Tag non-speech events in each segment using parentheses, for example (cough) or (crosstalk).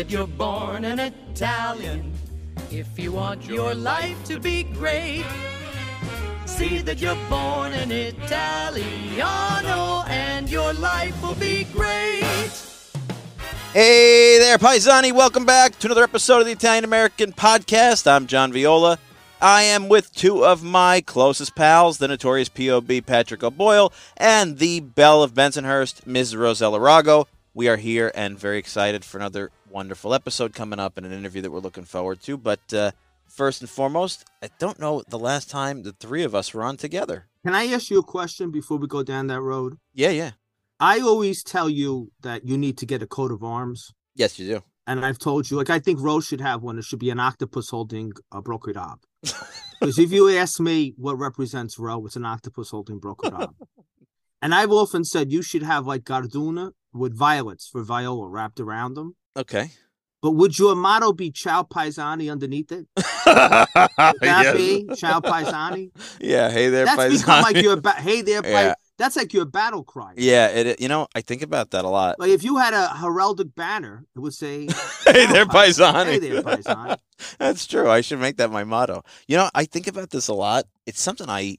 that you're born an Italian. If you want your life to be great, see that you're born an Italiano and your life will be great. Hey there, Paisani. Welcome back to another episode of the Italian American Podcast. I'm John Viola. I am with two of my closest pals, the notorious POB Patrick O'Boyle and the Belle of Bensonhurst, Ms. Rossella Rago. We are here and very excited for another wonderful episode coming up and an interview that we're looking forward to. But uh, first and foremost, I don't know the last time the three of us were on together. Can I ask you a question before we go down that road? Yeah, yeah. I always tell you that you need to get a coat of arms. Yes, you do. And I've told you, like, I think Rose should have one. It should be an octopus holding a broken knob. Because (laughs) if you ask me what represents Roe, it's an octopus holding broken knob. (laughs) and I've often said you should have like Garduna with violets for viola wrapped around them. Okay. But would your motto be Ciao Paisani underneath it? Would (laughs) that yeah. be Ciao Paisani? yeah, hey there, That's Paisani. become like your ba- hey there, Yeah. that's like your battle cry. Yeah, it, you know, I think about that a lot. Like if you had a heraldic banner, it would say (laughs) hey there, Pais- Paisani. Hey there, Paisani. (laughs) That's true. I should make that my motto. You know, I think about this a lot. It's something I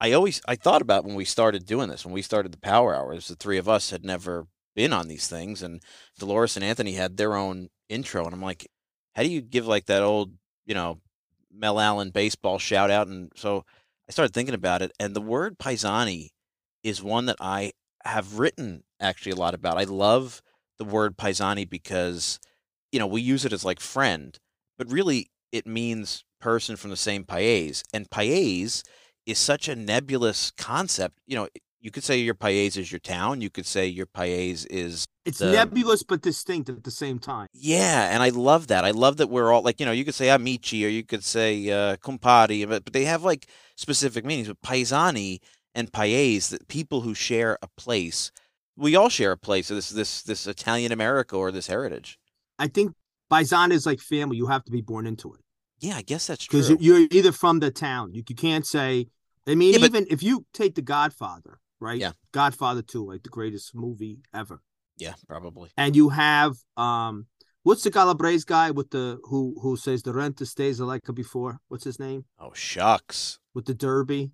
I always I thought about when we started doing this, when we started the power hours, the three of us had never been on these things and Dolores and Anthony had their own intro and I'm like, how do you give like that old, you know, Mel Allen baseball shout out and so I started thinking about it and the word paisani is one that I have written actually a lot about. I love the word paisani because you know, we use it as like friend, but really it means person from the same paese. And paese is such a nebulous concept. You know, you could say your paese is your town. You could say your paese is It's The- nebulous but distinct at the same time. yeah, and I love that. I love that we're all like, you know, you could say amici or you could say uh, compari, but, but they have like specific meanings. But paesani and paese, that people who share a place, we all share a place. This this this Italian America or this heritage. I think Paisan is like family. You have to be born into it Yeah, I guess that's true. because you're either from the town. You, you can't say. I mean, Yeah, but- even if you take The Godfather, right? Yeah. Godfather Two, like the greatest movie ever, yeah, probably. and you have um, what's the Calabrese guy with the who who says the rent stays the like before? What's his name Oh shucks. with the Derby?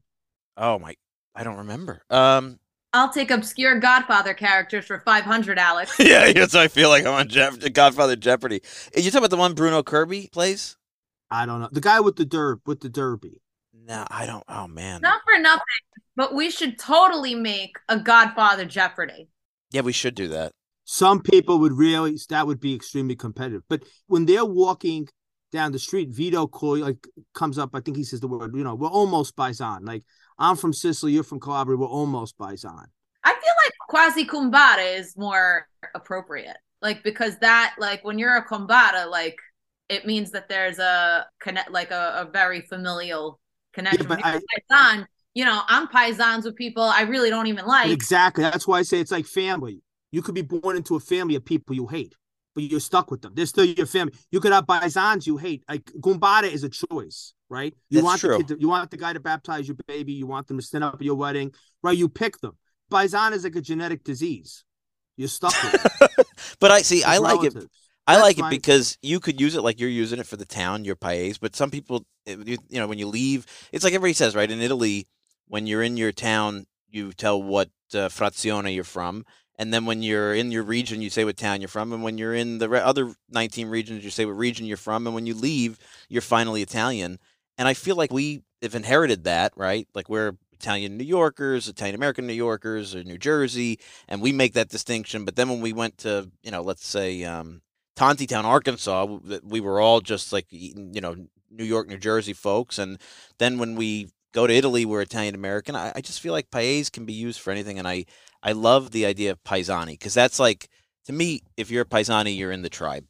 Oh my, I don't remember. Um, I'll take obscure Godfather characters for 500, Alex. (laughs) yeah, that's how I feel like I'm on Jeff- Godfather Jeopardy. You talking about the one Bruno Kirby plays? I don't know the guy with the derb with the Derby. No, I don't. Oh man. Not for nothing, but we should totally make a Godfather Jeopardy. Yeah, we should do that. some people would really that would be extremely competitive. But when they're walking down the street, Vito Coy like comes up. I think he says the word, you know, we're almost Paisan. Like I'm from Sicily, you're from Calabria, we're almost Paisan. I feel like quasi kumbata is more appropriate. Like because that like when you're a kumbata, like it means that there's a connect like a, a very familial connection. but When you're a paisan, you know, I'm paisans with people I really don't even like. exactly. That's why I say it's like family. You could be born into a family of people you hate, but you're stuck with them. They're still your family. You could have Paisans you hate. Like Gumbada is a choice, right? You That's want true. the kid to, you want the guy to baptize your baby, you want them to stand up at your wedding, right? You pick them. Paisan is like a genetic disease. You're stuck with it. (laughs) But I see. I It's like it. I That's like it fine. because you could use it like you're using it for the town, your paese. But some people, you, you know, when you leave, it's like everybody says, right? In Italy, when you're in your town, you tell what uh, frazione you're from, and then when you're in your region, you say what town you're from, and when you're in the re- other 19 regions, you say what region you're from, and when you leave, you're finally Italian. And I feel like we have inherited that, right? Like we're Italian New Yorkers, Italian American New Yorkers, or New Jersey, and we make that distinction. But then when we went to, you know, let's say um, Tontitown, Arkansas, we were all just like you know New York, New Jersey folks, and then when we go to Italy, we're Italian American. I, I just feel like paese can be used for anything, and I I love the idea of paesani because that's like to me, if you're a paesani, you're in the tribe.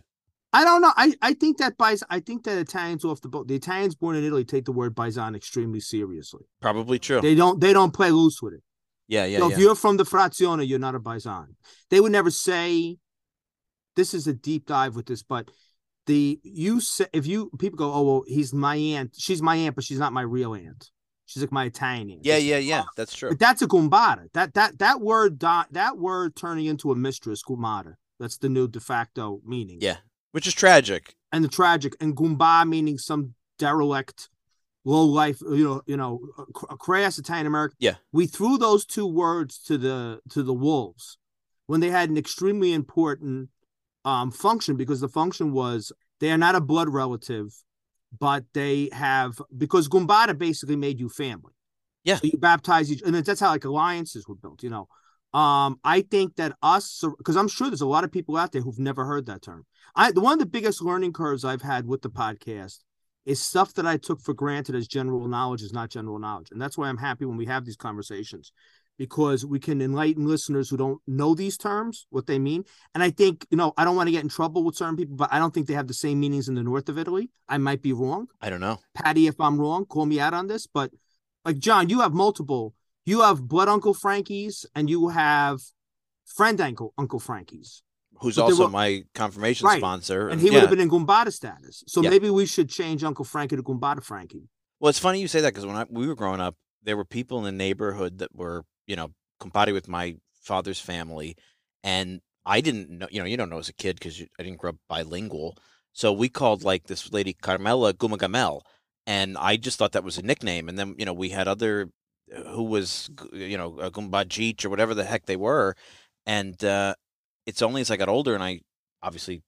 I don't know. I, I think that Pais I think that Italians off the boat. The Italians born in Italy take the word Paisan extremely seriously. Probably true. They don't they don't play loose with it. yeah, yeah, so yeah. if you're from the Frazione, you're not a Paisan. They would never say this is a deep dive with this, but the you say if you people go, Oh well, he's my aunt, she's my aunt, but she's not my real aunt. She's like my Italian yeah, yeah, yeah. That's true. But that's a gumbada. That that that word that word turning into a mistress, gumata. That's the new de facto meaning. Yeah, which is tragic. and the tragic, and Gumba meaning some derelict, low life, you know, you know, a, a crass Italian American. Yeah. we threw those two words to the to the wolves when they had an extremely important um function because the function was they are not a blood relative, but they have because Gumbada basically made you family. Yeah. So you baptize each, and that's how like alliances were built. You know, um, I think that us because I'm sure there's a lot of people out there who've never heard that term. I one of the biggest learning curves I've had with the podcast is stuff that I took for granted as general knowledge is not general knowledge, and that's why I'm happy when we have these conversations because we can enlighten listeners who don't know these terms what they mean. And I think you know I don't want to get in trouble with certain people, but I don't think they have the same meanings in the north of Italy. I might be wrong. I don't know. Patty, if I'm wrong, call me out on this. But like John, you have multiple. You have blood Uncle Frankie's, and you have friend Uncle Uncle Frankie's, Who's But also were- my confirmation Right. sponsor. and he would have been in Gumbada status. So Yeah. maybe we should change Uncle Frankie to Gumbada Frankie. Well, it's funny you say that because when I, we were growing up, there were people in the neighborhood that were, you know, compadre with my father's family, and I didn't know. You know, you don't know as a kid because I didn't grow up bilingual. So we called like this lady Carmela Gumagamel, and I just thought that was a nickname. And then you know we had other uh, who was you know Gumbajich or whatever the heck they were, and uh, it's only as I got older and I obviously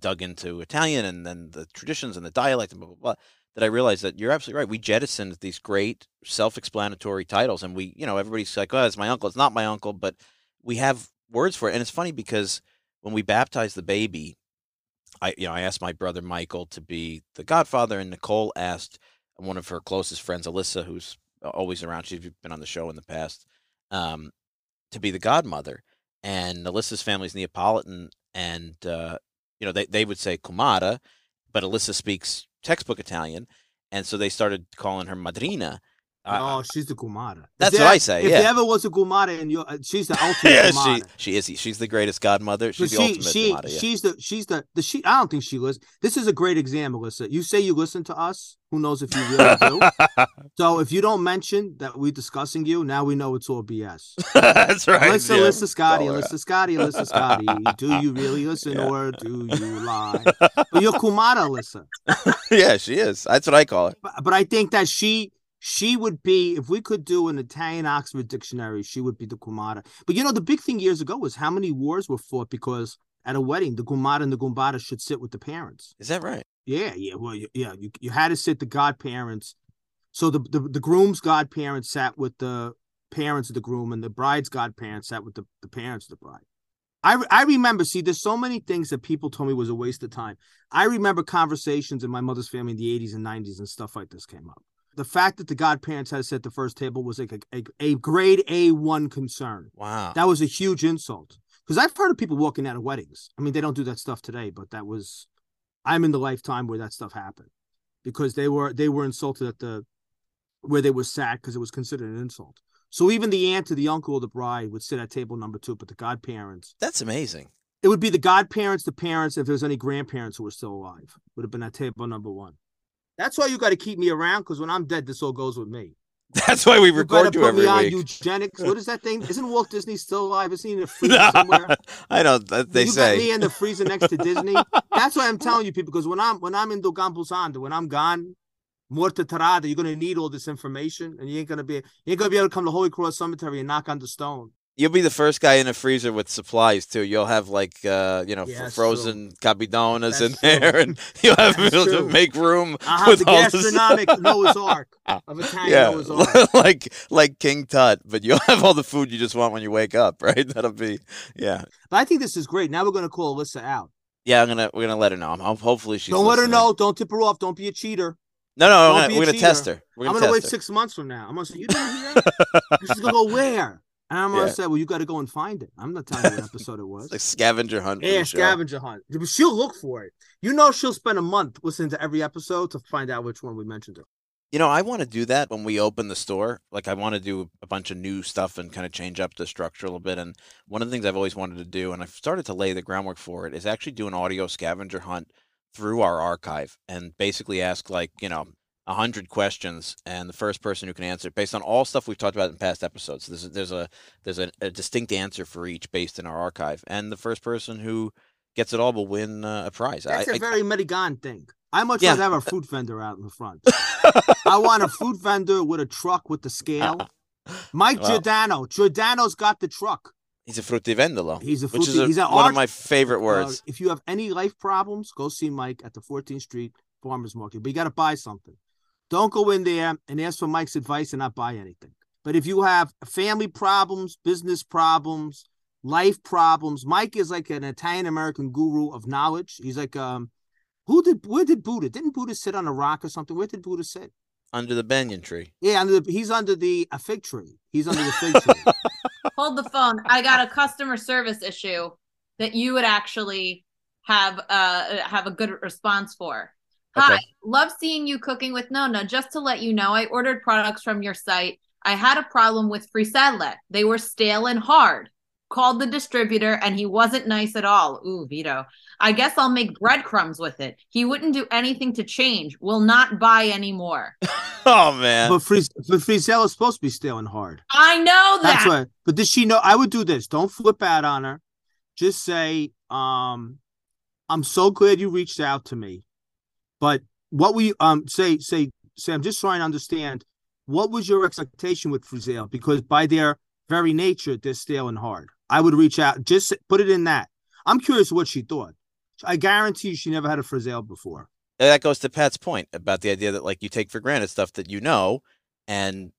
dug into Italian and then the traditions and the dialect and blah blah blah that I realized that you're absolutely right. We jettisoned these great self-explanatory titles, and we, you know, everybody's like, "Oh, it's my uncle." It's not my uncle, but we have words for it, and it's funny because when we baptized the baby, I, you know, I asked my brother Michael to be the godfather, and Nicole asked one of her closest friends, Alyssa, who's always around. She's been on the show in the past, um, to be the godmother. And Alyssa's family's Neapolitan, and uh, you know, they they would say Kumara, but Alyssa speaks textbook Italian, and so they started calling her Madrina. Uh, oh, she's the Gumada. that's If what I say, If yeah. there ever was a Gumada, and you, she's the (laughs) ultimate yeah, she she is. She's the greatest godmother. She's the ultimate she, yeah. she's the, she's the, the she. I don't think she listens. This is a great example, Alyssa. You say you listen to us. Who knows if you really do? (laughs) so if you don't mention that we're discussing you, now we know it's all BS. (laughs) That's right. Alyssa, yeah. Alyssa, Scotty, Alyssa, Scotty, Alyssa, Scotty. Do you really listen Yeah. or do you lie? But you're Kumada, Alyssa. yeah, she is. That's what I call her. But, but I think that she she would be if we could do an Italian Oxford dictionary, she would be the Kumada. But you know, the big thing years ago was how many wars were fought because at a wedding, the Kumada and the Gumbada should sit with the parents. Is that right? Yeah, yeah. Well, you- yeah, you, you had to sit the godparents. So the, the the groom's godparents sat with the parents of the groom, and the bride's godparents sat with the, the parents of the bride. I, I remember, see, there's so many things that people told me was a waste of time. I remember conversations in my mother's family in the 80s and 90s and stuff like this came up. The fact that the godparents had to sit at the first table was like a, a, a grade A1 concern. Wow. That was a huge insult. Because I've heard of people walking out of weddings. I mean, they don't do that stuff today, but that was I'm in the lifetime where that stuff happened. Because they were they were insulted at the where they were sat because it was considered an insult. So even the aunt or the uncle of the bride would sit at table number two, but the godparents That's amazing. it would be the godparents, the parents, if there's any grandparents who were still alive, would have been at table number one. That's why you got to keep me around because when I'm dead, this all goes with me. That's why we You record to you put every me on week. eugenics. What is that thing? (laughs) Isn't Walt Disney still alive? Isn't he in the (laughs) freezer somewhere? I know that uh, they you say. got me in the freezer next to Disney. That's why I'm telling you people because when I'm when I'm in Dogampusanda, when I'm gone, Morta Tarada, you're gonna need all this information, and you ain't gonna be you ain't gonna be able to come to Holy Cross Cemetery and knock on the stone. You'll be the first guy in a freezer with supplies too. You'll have like uh, you know Yeah, frozen cabidonas That's in true. there, and (laughs) you'll have to make room I have with the all this- gastronomic Noah's Ark (laughs) of Italian yeah, Noah's (laughs) Ark. like like King Tut, but you'll have all the food you just want when you wake up, right? That'll be yeah, But I think this is great. Now we're gonna call Alyssa out. yeah. I'm gonna we're gonna let her know. I'm, hopefully she's. Don't let her know. Don't tip her off. Don't be a cheater. No, no, we're gonna, we're gonna test her. We're I'm gonna, gonna wait test six months from now. I'm gonna say you didn't hear. She's gonna go where? And I'm gonna Yeah. say, well, you got to go and find it. I'm not telling you what (laughs) episode it was. It's like scavenger hunt. Yeah, show. scavenger hunt. She'll look for it. You know, she'll spend a month listening to every episode to find out which one we mentioned her. You know, I want to do that when we open the store. Like, I want to do a bunch of new stuff and kind of change up the structure a little bit. And one of the things I've always wanted to do, and I've started to lay the groundwork for it, is actually do an audio scavenger hunt through our archive and basically ask, like, you know, a hundred questions, and the first person who can answer it based on all stuff we've talked about in past episodes. There's a, there's a there's a, a distinct answer for each based in our archive, and the first person who gets it all will win uh, a prize. That's I- a I- very Medigan thing. I much Yeah. rather have a fruit vendor out in the front. (laughs) I want a fruit vendor with a truck with the scale. Mike Well. Giordano. Giordano's got the truck. He's a fruttivendolo. He's a which is frutti- a, he's an one art- of my favorite Uh, words. if you have any life problems, go see Mike at the 14th Street Farmers Market. But you got to buy something. Don't go in there and ask for Mike's advice and not buy anything. But if you have family problems, business problems, life problems, Mike is like an Italian American guru of knowledge. He's like, um, who did where did Buddha? Didn't Buddha sit on a rock or something? Where did Buddha sit? under the banyan tree. Yeah, under the, he's under the a fig tree. He's under the fig tree. (laughs) Hold the phone. I got a customer service issue that you would actually have uh have a good response for. Hi, Okay. love seeing you cooking with Nona. Just to let you know, I ordered products from your site. I had a problem with friselle. They were stale and hard. Called the distributor and he wasn't nice at all. Ooh, Vito. I guess I'll make breadcrumbs with it. He wouldn't do anything to change. Will not buy anymore. (laughs) Oh man. but Frizz, but Friselle is supposed to be stale and hard. I know that. That's what. But does she know? I would do this. Don't flip out on her. Just say, um, "I'm so glad you reached out to me." But what we um say say say I'm just trying to understand what was your expectation with Friselle because by their very nature they're stale and hard. I would reach out. Just put it in that. I'm curious what she thought. I guarantee you she never had a Friselle before. And that goes to Pat's point about the idea that like you take for granted stuff that you know, and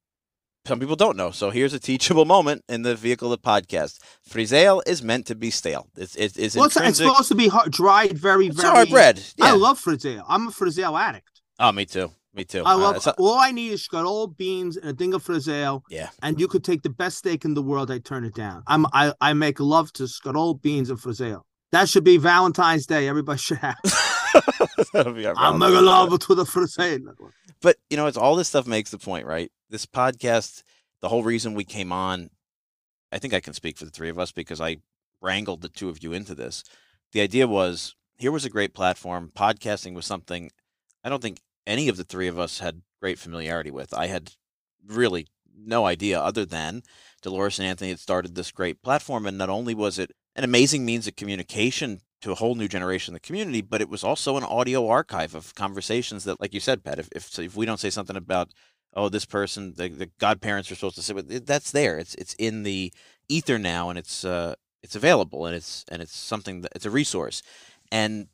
some people don't know. So here's a teachable moment in the vehicle of the podcast. Frisale is meant to be stale. It's it's, it's Well, it's, it's supposed to be hard, dried, very, It's very hard bread. Yeah. I love Friselle. I'm a Friselle addict. oh, me too. Me too. I Uh, love a- all I need is got old beans and a ding of frizzelle, yeah. and you could take the best steak in the world. I turn it down. I'm I, I make love to scalloped beans and frizzelle. That should be Valentine's Day. Everybody should have. (laughs) That'll be our I'm making love to the frizzelle. But you know, it's all this stuff makes the point, right? This podcast, the whole reason we came on, I think I can speak for the three of us because I wrangled the two of you into this. The idea was here was a great platform. Podcasting was something I don't think any of the three of us had great familiarity with. I had really no idea other than Dolores and Anthony had started this great platform. And not only was it an amazing means of communication to a whole new generation of the community, but it was also an audio archive of conversations that, like you said, Pat, if, if, if we don't say something about, oh, this person, the, the godparents are supposed to sit with, that's there. It's, it's in the ether now and it's, uh, it's available and it's, and it's something that it's a resource. And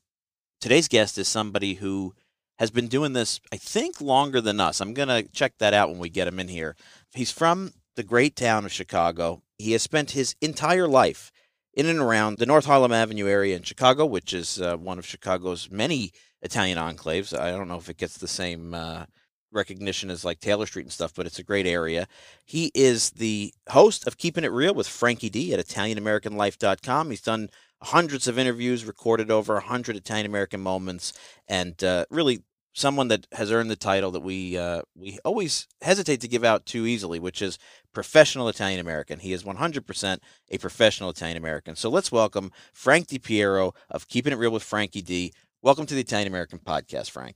today's guest is somebody who has been doing this, I think, longer than us. I'm going to check that out when we get him in here. He's from the great town of Chicago. He has spent his entire life in and around the North Harlem Avenue area in Chicago, which is uh, one of Chicago's many Italian enclaves. I don't know if it gets the same uh, recognition as like Taylor Street and stuff, but it's a great area. He is the host of Keeping It Real with Frankie D at ItalianAmericanLife.com. He's done hundreds of interviews, recorded over 100 Italian American moments, and uh, really someone that has earned the title that we uh, we always hesitate to give out too easily, which is professional Italian American. He is 100% a professional Italian American. So let's welcome Frank Di Piero of Keeping It Real with Frankie D. Welcome to the Italian American Podcast, Frank.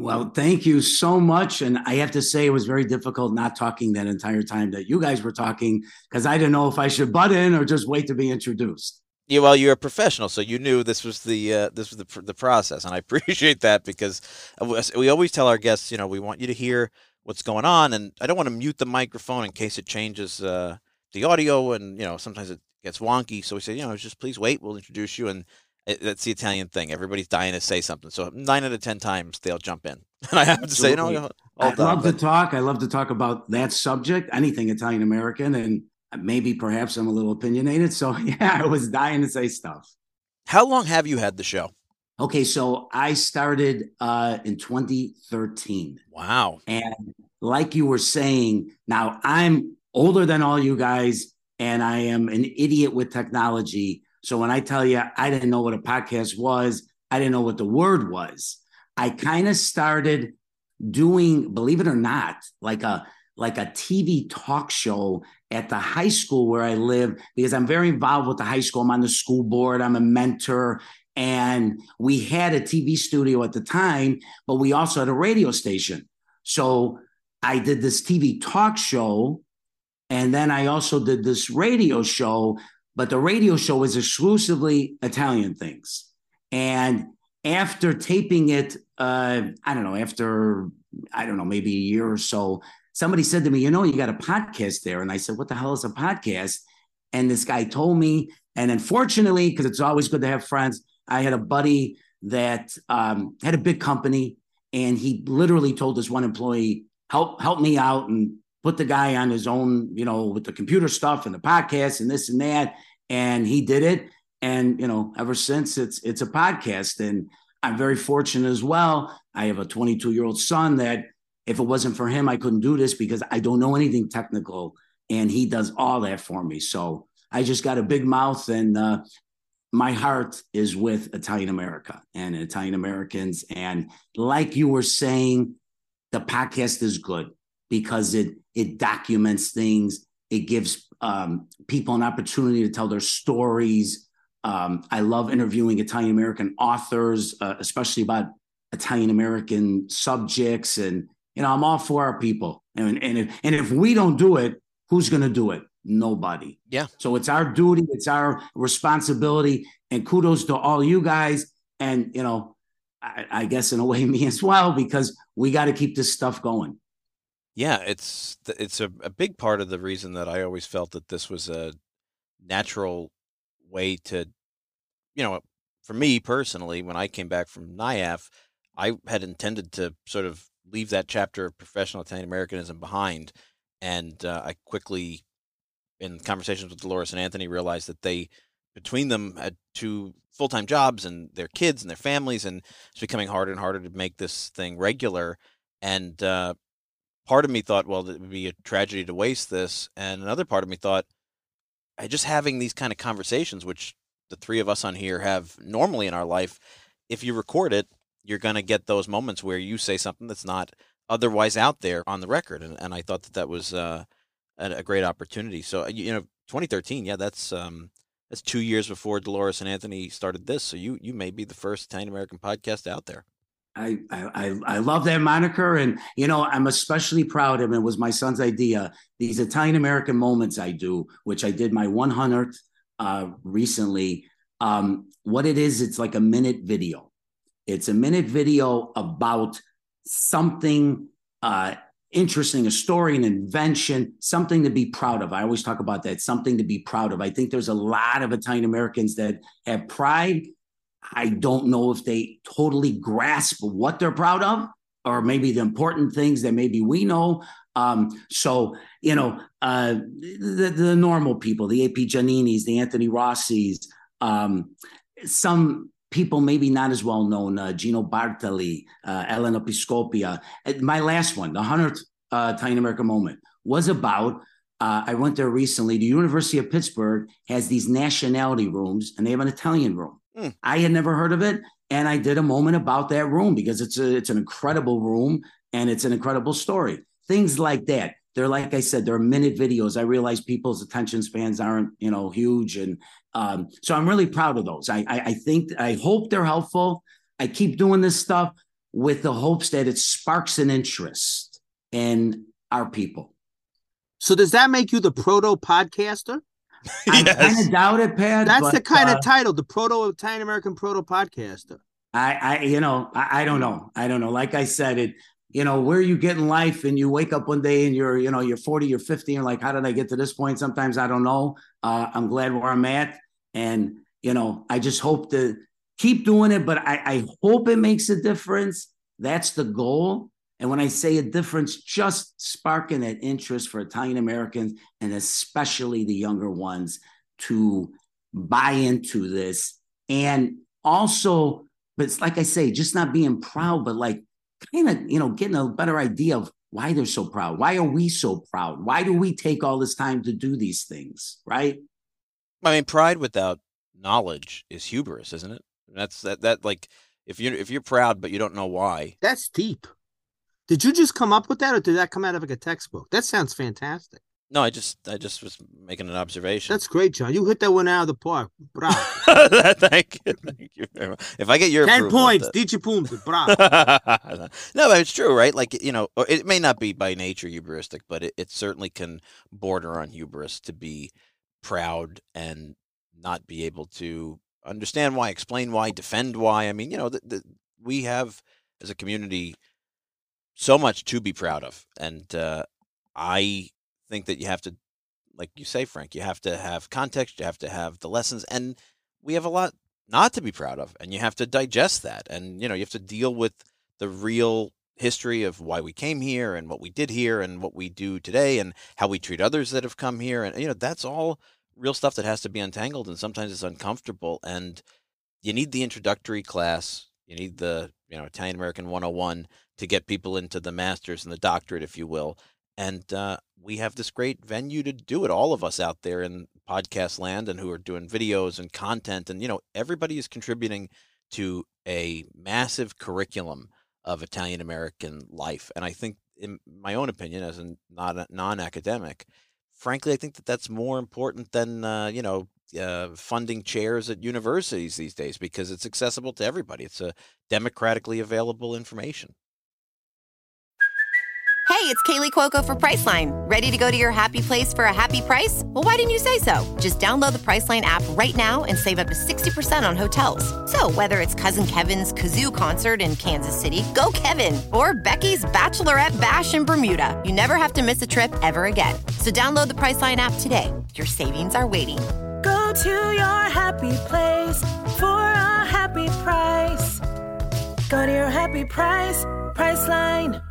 Well, thank you so much. And I have to say, it was very difficult not talking that entire time that you guys were talking because I didn't know if I should butt in or just wait to be introduced. Yeah, well, you're a professional, so you knew this was the uh, this was the the process, and I (laughs) appreciate that because we always tell our guests, you know, we want you to hear what's going on, and I don't want to mute the microphone in case it changes uh, the audio, and you know, sometimes it gets wonky. So we say, you know, just please wait, we'll introduce you, and it, that's the Italian thing. Everybody's dying to say something, so nine out of ten times they'll jump in, (laughs) and I have to say, no, Absolutely. no, I hold on, love to talk. I love to talk about that subject, anything Italian American, and maybe perhaps I'm a little opinionated. So (laughs) yeah, I was dying to say stuff. How long have you had the show? Okay, so I started uh, in 2013. Wow, And like you were saying, now I'm older than all you guys, and I am an idiot with technology. So when I tell you I didn't know what a podcast was, I didn't know what the word was. I kind of started doing, believe it or not, like a like a TV talk show at the high school where I live because I'm very involved with the high school. I'm on the school board. I'm a mentor. And we had a TV studio at the time, but we also had a radio station. So I did this TV talk show. And then I also did this radio show. But the radio show is exclusively Italian things. And after taping it, uh, I don't know, after I don't know, maybe a year or so, somebody said to me, "You know, you got a podcast there," and I said, "What the hell is a podcast?" And this guy told me, and unfortunately, because it's always good to have friends, I had a buddy that um, had a big company, and he literally told this one employee, "Help, help me out," and put the guy on his own, you know, with the computer stuff and the podcast and this and that, and he did it. And you know, ever since it's it's a podcast, and I'm very fortunate as well. I have a 22 year old son that if it wasn't for him, I couldn't do this because I don't know anything technical, and he does all that for me. So I just got a big mouth, and uh, my heart is with Italian America and Italian Americans. And like you were saying, the podcast is good because it it documents things. It gives um, people an opportunity to tell their stories. Um, I love interviewing Italian American authors, uh, especially about Italian American subjects. And you know, I'm all for our people. And and if, and if we don't do it, who's going to do it? Nobody. Yeah. So it's our duty, it's our responsibility, and kudos to all you guys. And you know, I, I guess in a way (laughs) me as well because we got to keep this stuff going. Yeah, it's it's a, a big part of the reason that I always felt that this was a natural way to, you know, for me personally, when I came back from NIAF, I had intended to sort of leave that chapter of professional Italian Americanism behind, and uh, I quickly, in conversations with Dolores and Anthony, realized that they, between them, had two full time jobs and their kids and their families, and it's becoming harder and harder to make this thing regular. And uh, part of me thought, well, it would be a tragedy to waste this, and another part of me thought, I just having these kind of conversations, which the three of us on here have normally in our life, if you record it, you're going to get those moments where you say something that's not otherwise out there on the record, and, and I thought that that was uh, a, great opportunity. So you know, 2013, yeah, that's um, that's two years before Dolores and Anthony started this. So you you may be the first Italian American podcast out there. I, I I love that moniker, and you know I'm especially proud of it. Was my son's idea. These Italian American moments I do, which I did my 100th uh, recently. Um, what it is, it's like a minute video. It's a minute video about something uh, interesting, a story, an invention, something to be proud of. I always talk about that, something to be proud of. I think there's a lot of Italian Americans that have pride I don't know if they totally grasp what they're proud of, or maybe the important things that maybe we know. Um, so you know, uh, the, the normal people, the AP Gianninis, the Anthony Rossi's, um, some people maybe not as well known, uh, Gino Bartali, uh, Elena Piscopia. My last one, the hundredth uh, Italian American moment, was about. Uh, I went there recently. The University of Pittsburgh has these nationality rooms, and they have an Italian room. Mm. I had never heard of it, and I did a moment about that room because it's a, it's an incredible room and it's an incredible story. Things like that. They're like I said, they're minute videos. I realize people's attention spans aren't you know huge, and um, so I'm really proud of those. I, I I think I hope they're helpful. I keep doing this stuff with the hopes that it sparks an interest in our people. So does that make you the proto podcaster? I (laughs) kind of doubt it, Pat. That's but, the kind uh, of title, the proto Italian American proto podcaster. I, I, you know, I, I, don't know. I don't know. Like I said, it, you know, where you get in life and you wake up one day and you're, you know, you're 40, you're 50, and like, how did I get to this point? Sometimes I don't know. Uh, I'm glad where I'm at. And, you know, I just hope to keep doing it, but I, I hope it makes a difference. That's the goal. And when I say a difference, just sparking that interest for Italian Americans and especially the younger ones to buy into this. And also, but it's like I say, just not being proud, but like kind of, you know, getting a better idea of why they're so proud. Why are we so proud? Why do we take all this time to do these things? Right. I mean, pride without knowledge is hubris, isn't it? That's that, that like, if you're if you're proud but you don't know why, that's deep. Did you just come up with that, or did that come out of like a textbook? That sounds fantastic. No, I just I just was making an observation. That's great, John. You hit that one out of the park. Bravo. (laughs) thank you. Thank you very much. If I get your ten points, dici punti. (laughs) Bravo. no, but it's true, right? Like you know, it may not be by nature hubristic, but it, it certainly can border on hubris to be proud and not be able to understand why, explain why, defend why. I mean, you know, the, the, we have as a community so much to be proud of, and uh, I think that you have to, like you say, Frank, you have to have context, you have to have the lessons, and we have a lot not to be proud of, and you have to digest that, and you know, you have to deal with the real history of why we came here and what we did here and what we do today and how we treat others that have come here and you know that's all real stuff that has to be untangled and sometimes it's uncomfortable and you need the introductory class you need the you know italian american 101 to get people into the masters and the doctorate if you will and uh, we have this great venue to do it all of us out there in podcast land and who are doing videos and content and you know everybody is contributing to a massive curriculum of Italian American life. And I think, in my own opinion, as a non-academic, frankly, I think that that's more important than uh, you know uh, funding chairs at universities these days because it's accessible to everybody. It's a democratically available information. Hey, it's Kaley Cuoco for Priceline. Ready to go to your happy place for a happy price? Well, why didn't you say so? Just download the Priceline app right now and save up to 60% on hotels. So, whether it's Cousin Kevin's Kazoo concert in Kansas City, go Kevin, or Becky's Bachelorette Bash in Bermuda, you never have to miss a trip ever again. So, download the Priceline app today. Your savings are waiting. Go to your happy place for a happy price. Go to your happy price, Priceline.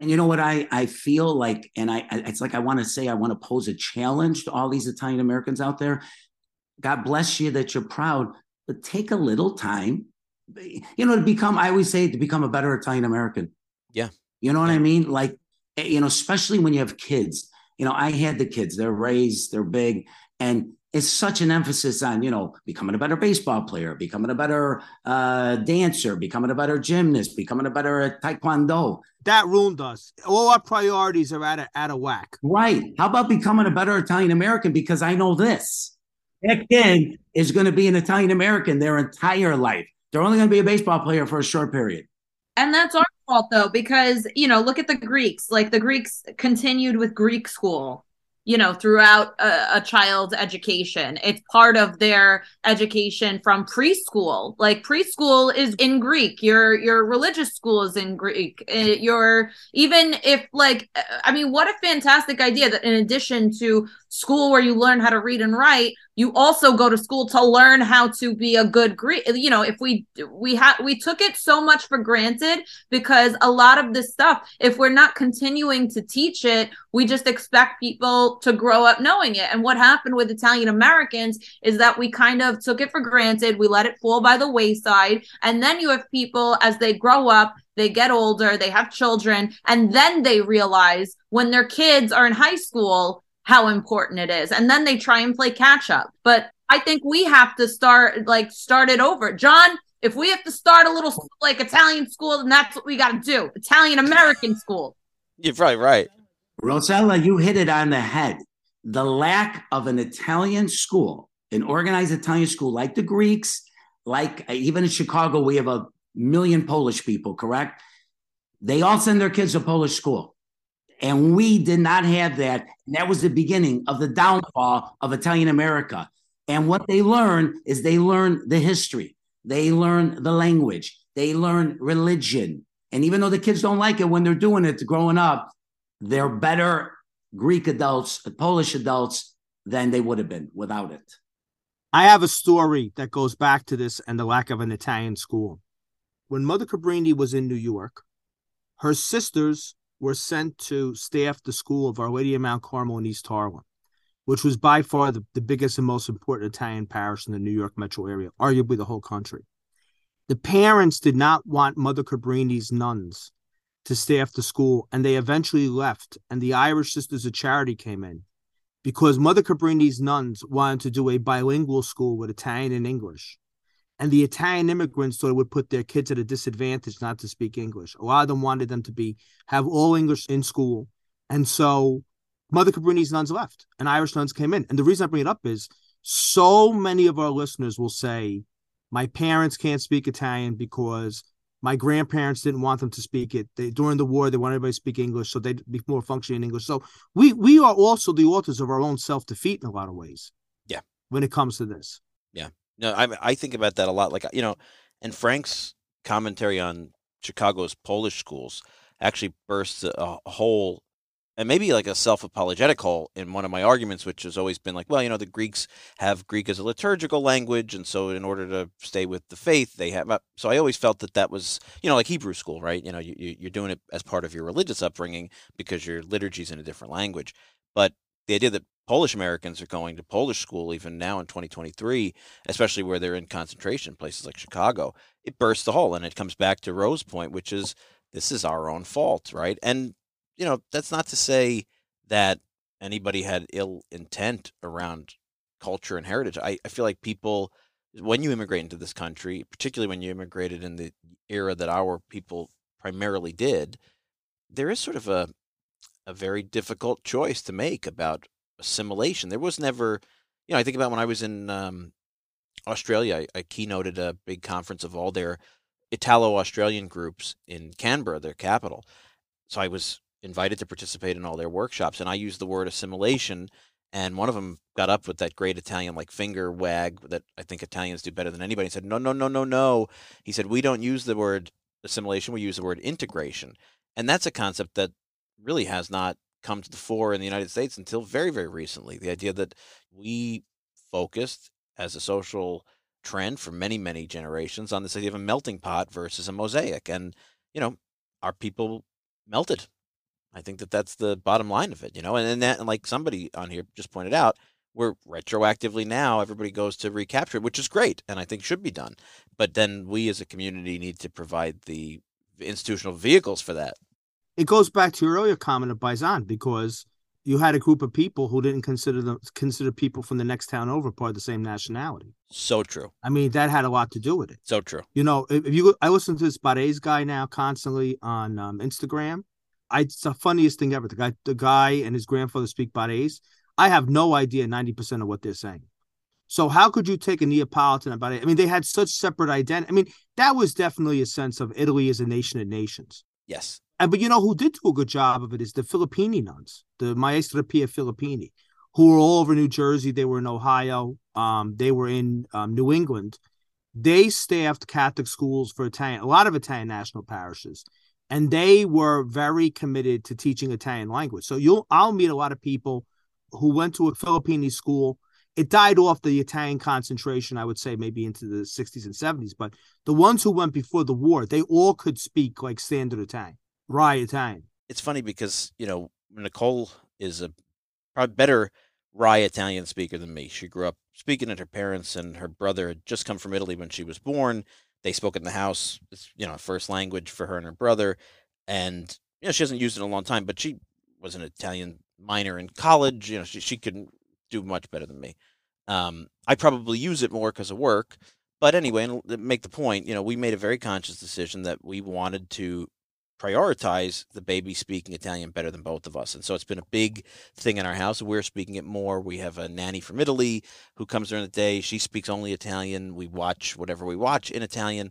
And you know what I I feel like, and I it's like I want to say I want to pose a challenge to all these Italian Americans out there. God bless you that you're proud, but take a little time, you know, to become. I always say to become a better Italian American. Yeah, you know what I mean. Like eh, you know, especially when you have kids. You know, I had the kids. They're raised. They're big, and it's such an emphasis on you know becoming a better baseball player becoming a better uh, dancer becoming a better gymnast becoming a better taekwondo. That ruined us. All our priorities are out of out of whack. Right. How about becoming a better italian american? Because i know this. That kid is going to be an italian american their entire life. They're only going to be a baseball player for a short period. And that's our fault though because you know look at the greeks. Like the greeks continued with greek school you know throughout a, a, child's education. It's part of their education from preschool. Like preschool is in greek. Your your religious school is in greek. Eh, your even if like i mean what a fantastic idea that in addition to school where you learn how to read and write you also go to school to learn how to be a good greek you know if we we had we took it so much for granted because a lot of this stuff if we're not continuing to teach it we just expect people to grow up knowing it. And what happened with italian americans is that we kind of took it for granted we let it fall by the wayside and then you have people as they grow up they get older they have children and then they realize when their kids are in high school how important it is. And then they try and play catch up. But I think we have to start like start it over. John, if we have to start a little like Italian school, then that's what we got to do. Italian American school. You're probably right. Rossella, you hit it on the head. The lack of an Italian school, an organized Italian school like the Greeks, like uh, even in Chicago, we have a million Polish people, correct? They all send their kids to Polish school. And we did not have that. And that was the beginning of the downfall of Italian America. And what they learn is they learn the history, they learn the language, they learn religion. And even though the kids don't like it when they're doing it growing up, they're better Greek adults, Polish adults than they would have been without it. I have a story that goes back to this and the lack of an Italian school. When Mother Cabrini was in New York, her sisters were sent to staff the school of Our Lady of Mount Carmel in East Harlem, which was by far the, the biggest and most important Italian parish in the New York metro area, arguably the whole country. The parents did not want Mother Cabrini's nuns to staff the school, and they eventually left. And the Irish Sisters of Charity came in because Mother Cabrini's nuns wanted to do a bilingual school with Italian and English and the Italian immigrants thought it would put their kids at a disadvantage not to speak English. A lot of them wanted them to be have all English in school, and so Mother Cabrini's nuns left, and Irish nuns came in. And the reason I bring it up is so many of our listeners will say, "My parents can't speak Italian because." My grandparents didn't want them to speak it. They, during the war, they wanted everybody to speak English, so they'd be more functioning in English. So we we are also the authors of our own self defeat in a lot of ways. Yeah, when it comes to this. No, I I think about that a lot. Like you know, and Frank's commentary on Chicago's Polish schools actually bursts a, a hole, and maybe like a self-apologetic hole in one of my arguments, which has always been like, well, you know, the Greeks have Greek as a liturgical language, and so in order to stay with the faith, they have. So I always felt that that was, you know, like Hebrew school, right? You know, you you- you're doing it as part of your religious upbringing because your liturgy's in a different language, but the idea that Polish Americans are going to Polish school even now in 2023, especially where they're in concentration places like Chicago, it bursts the hole. And it comes back to Rose's point, which is this is our own fault, right? And, you know, that's not to say that anybody had ill intent around culture and heritage. I, I feel like people, when you immigrate into this country, particularly when you immigrated in the era that our people primarily did, there is sort of a a very difficult choice to make about assimilation. There was never, you know, I think about when I was in um, Australia, I, I keynoted a big conference of all their Italo Australian groups in Canberra, their capital. So I was invited to participate in all their workshops, and I used the word assimilation. And one of them got up with that great Italian like finger wag that I think Italians do better than anybody. and said, "No, no, no, no, no." He said, "We don't use the word assimilation. We use the word integration." And that's a concept that really has not come to the fore in the United States until very, very recently. The idea that we focused as a social trend for many, many generations on this idea of a melting pot versus a mosaic. And, you know, our people melted. I think that that's the bottom line of it, you know, and, and that, and like somebody on here just pointed out, we're retroactively now, everybody goes to recapture it, which is great and I think should be done. But then we as a community need to provide the institutional vehicles for that. It goes back to your earlier comment of Baisan because you had a group of people who didn't consider them consider people from the next town over part of the same nationality. So true. I mean, that had a lot to do with it. So true. You know, if if you I listen to this Barese guy now constantly on um, Instagram. I, it's the funniest thing ever. The guy, the guy, and his grandfather speak Barese. I have no idea ninety percent of what they're saying. So how could you take a Neapolitan about it? I mean, they had such separate identity. I mean, that was definitely a sense of Italy as a nation of nations. Yes. And but you know who did do a good job of it is the Filippini nuns, the Maestra Pia Filippini, who were all over New Jersey. They were in Ohio. Um, they were in um, New England. They staffed Catholic schools for Italian, a lot of Italian national parishes, and they were very committed to teaching Italian language. So you'll, I'll meet a lot of people who went to a Filippini school. It died off the Italian concentration, I would say, maybe into the 60s and 70s. But the ones who went before the war, they all could speak like standard Italian, right Italian. It's funny because, you know, Nicole is a probably better rye Italian speaker than me. She grew up speaking at her parents, and her brother had just come from Italy when she was born. They spoke in the house, it's, you know, first language for her and her brother. And, you know, she hasn't used it in a long time, but she was an Italian minor in college. You know, she, she couldn't do much better than me. Um, I probably use it more because of work. But anyway, and make the point, you know, we made a very conscious decision that we wanted to prioritize the baby speaking Italian better than both of us. And so it's been a big thing in our house. We're speaking it more. We have a nanny from Italy who comes during the day. She speaks only Italian. We watch whatever we watch in Italian.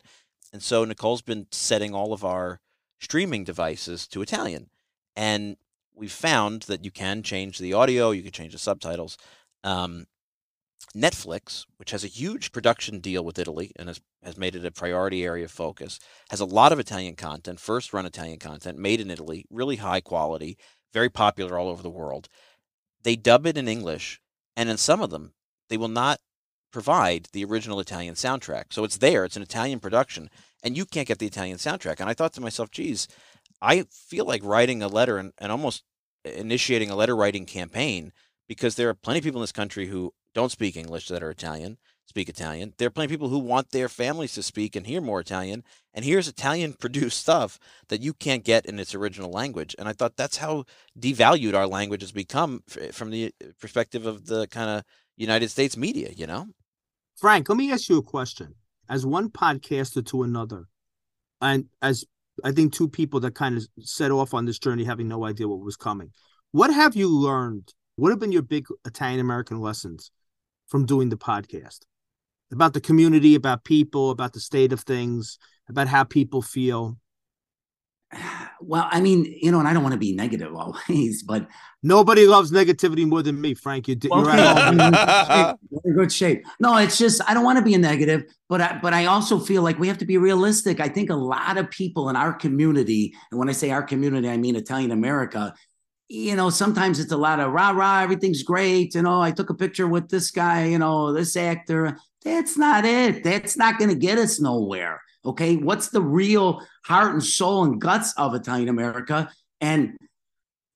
And so Nicole's been setting all of our streaming devices to Italian. And we've found that you can change the audio, you can change the subtitles. Um, Netflix, which has a huge production deal with Italy and has, has made it a priority area of focus, has a lot of Italian content, first run Italian content, made in Italy, really high quality, very popular all over the world. They dub it in English, and in some of them, they will not provide the original Italian soundtrack. So it's there, it's an Italian production, and you can't get the Italian soundtrack. And I thought to myself, geez, I feel like writing a letter and, and almost initiating a letter writing campaign because there are plenty of people in this country who don't speak English that are Italian, speak Italian. There are plenty of people who want their families to speak and hear more Italian. And here's Italian (laughs) produced stuff that you can't get in its original language. And I thought that's how devalued our language has become eh, from the eh, perspective of the kind of United States media, you know? Frank, let me ask you a question. As one podcaster to another, and as I think two people that kind of set off on this journey having no idea what was coming, what have you learned? What have been your big Italian American lessons from doing the podcast? About the community, about people, about the state of things, about how people feel. (sighs) Well, I mean, you know, and I don't want to be negative always, but Nobody loves negativity more than me, Frank. You, Well, you're at home. shape, you're in good shape. No, it's just I don't want to be a negative, but I, but I also feel like we have to be realistic. I think a lot of people in our community, and when I say our community, I mean Italian America. You know, sometimes it's a lot of rah rah, everything's great. You know, I took a picture with this guy. You know, this actor. That's not it. That's not going to get us nowhere. Okay, what's the real heart and soul and guts of Italian America? And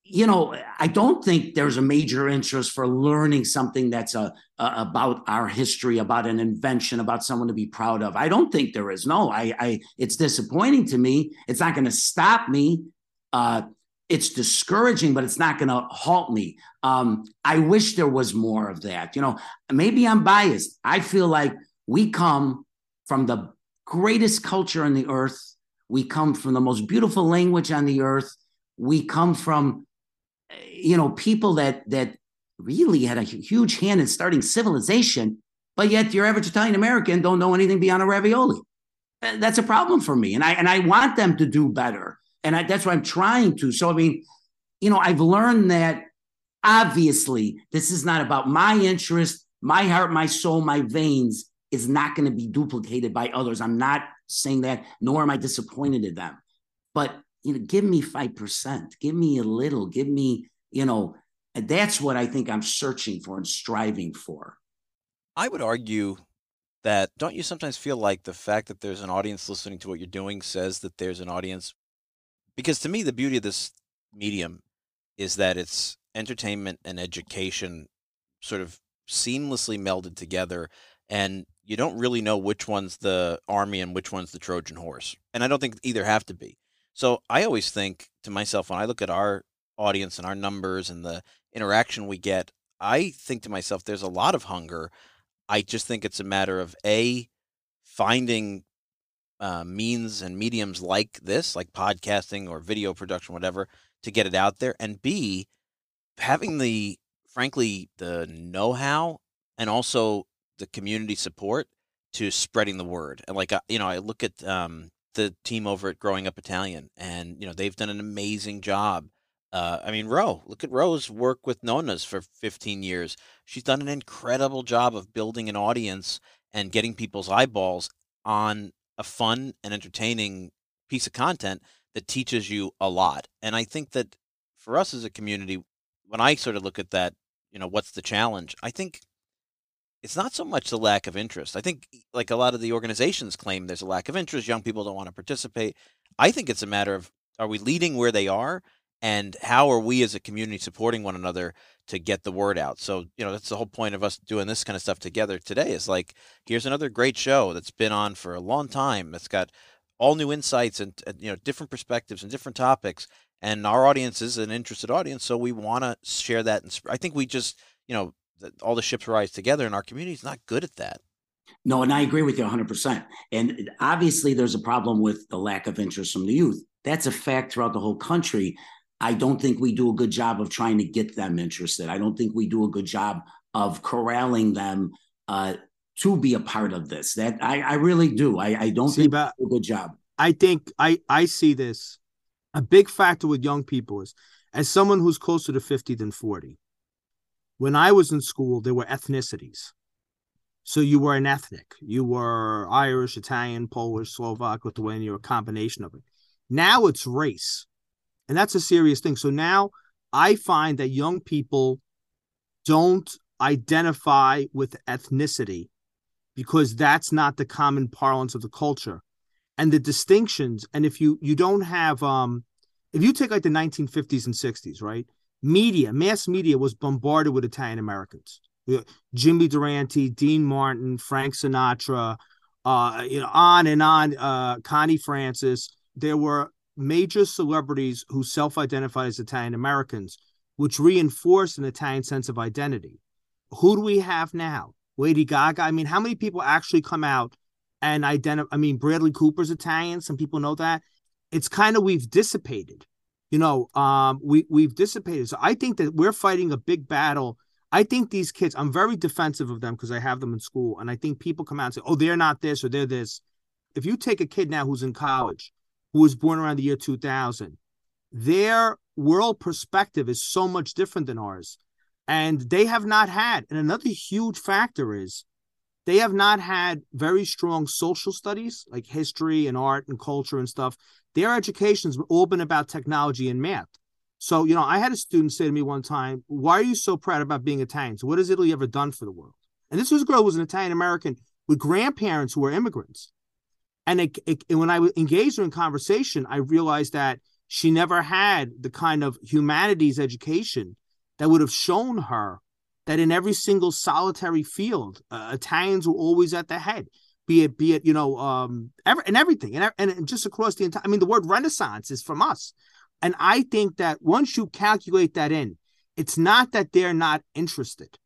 you know, I don't think there's a major interest for learning something that's a, a, about our history, about an invention, about someone to be proud of. I don't think there is. No, I, I it's disappointing to me. It's not going to stop me. Uh, it's discouraging, but it's not going to halt me. Um, I wish there was more of that. You know, maybe I'm biased. I feel like we come from the greatest culture on the earth. We come from the most beautiful language on the earth. We come from you know people that that really had a huge hand in starting civilization but yet your average italian american don't know anything beyond a ravioli Uh, that's a problem for me and i and i want them to do better and I, that's what i'm trying to. So i mean you know i've learned that obviously this is not about my interest. My heart my soul my veins is not going to be duplicated by others. I'm not saying that nor am i disappointed in them. But you know, give me 5%, give me a little, give me, you know, that's what I think I'm searching for and striving for. I would argue that don't you sometimes feel like the fact that there's an audience listening to what you're doing says that there's an audience? Because to me, the beauty of this medium is that it's entertainment and education sort of seamlessly melded together. And you don't really know which one's the army and which one's the Trojan horse. And I don't think either have to be. So I always think to myself when I look at our audience and our numbers and the interaction we get, I think to myself, there's a lot of hunger. I just think it's a matter of A, finding uh, means and mediums like this, like podcasting or video production, whatever, to get it out there. And B, having the, frankly, the know how and also the community support to spreading the word. And like, uh, you know, I look at, um, the team over at Growing Up Italian, and you know they've done an amazing job. Uh, I mean, Ro, look at Ro's work with Nonna's for 15 years. She's done an incredible job of building an audience and getting people's eyeballs on a fun and entertaining piece of content that teaches you a lot. And I think that for us as a community, when I sort of look at that, you know, what's the challenge? I think it's not so much the lack of interest. I think, like a lot of the organizations claim, there's a lack of interest. Young people don't want to participate. I think it's a matter of are we leading where they are, and how are we as a community supporting one another to get the word out? So, you know, that's the whole point of us doing this kind of stuff together today. Is like, here's another great show that's been on for a long time. It's got all new insights and, and you know different perspectives and different topics. And our audience is an interested audience, so we want to share that. And I think we just, you know, all the ships rise together, and our community is not good at that. No, and I agree with you 100%. And obviously, there's a problem with the lack of interest from the youth. That's a fact throughout the whole country. I don't think we do a good job of trying to get them interested. I don't think we do a good job of corralling them uh, to be a part of this. That I, I really do. I, I don't See, think but- we do a good job. I think I I see this a big factor with young people is as someone who's closer to 50 than 40. When I was in school, there were ethnicities. So you were an ethnic. You were Irish, Italian, Polish, Slovak, Lithuanian, you're a combination of it. Now it's race. And that's a serious thing. So now I find that young people don't identify with ethnicity because that's not the common parlance of the culture. And the distinctions and if you you don't have um if you take like the 1950s and 60s right media mass media was bombarded with italian americans. Jimmy durante dean martin frank sinatra uh you know on and on uh connie francis. There were major celebrities who self-identified as italian americans which reinforced an italian sense of identity who do we have now lady gaga i mean how many people actually come out and identify. I mean, Bradley Cooper's Italian. Some people know that. It's kind of we've dissipated. You know, um, we we've dissipated. So I think that we're fighting a big battle. I think these kids. I'm very defensive of them because I have them in school, and I think people come out and say, "Oh, they're not this or they're this." If you take a kid now who's in college, who was born around the year 2000, their world perspective is so much different than ours. And they have not had, and another huge factor is they have not had very strong social studies like history and art and culture and stuff. Their education's all been about technology and math. So, you know, I had a student say to me one time, Why are you so proud about being Italian? So, what has Italy ever done for the world? And this was a girl who was an Italian American with grandparents who were immigrants. And it, it, when I engaged her in conversation, I realized that she never had the kind of humanities education that would have shown her that in every single solitary field, uh, Italians were always at the head. Be it, be it, you know, um, every, and everything, and, and just across the entire. I mean, the word Renaissance is from us, and I think that once you calculate that in, it's not that they're not interested.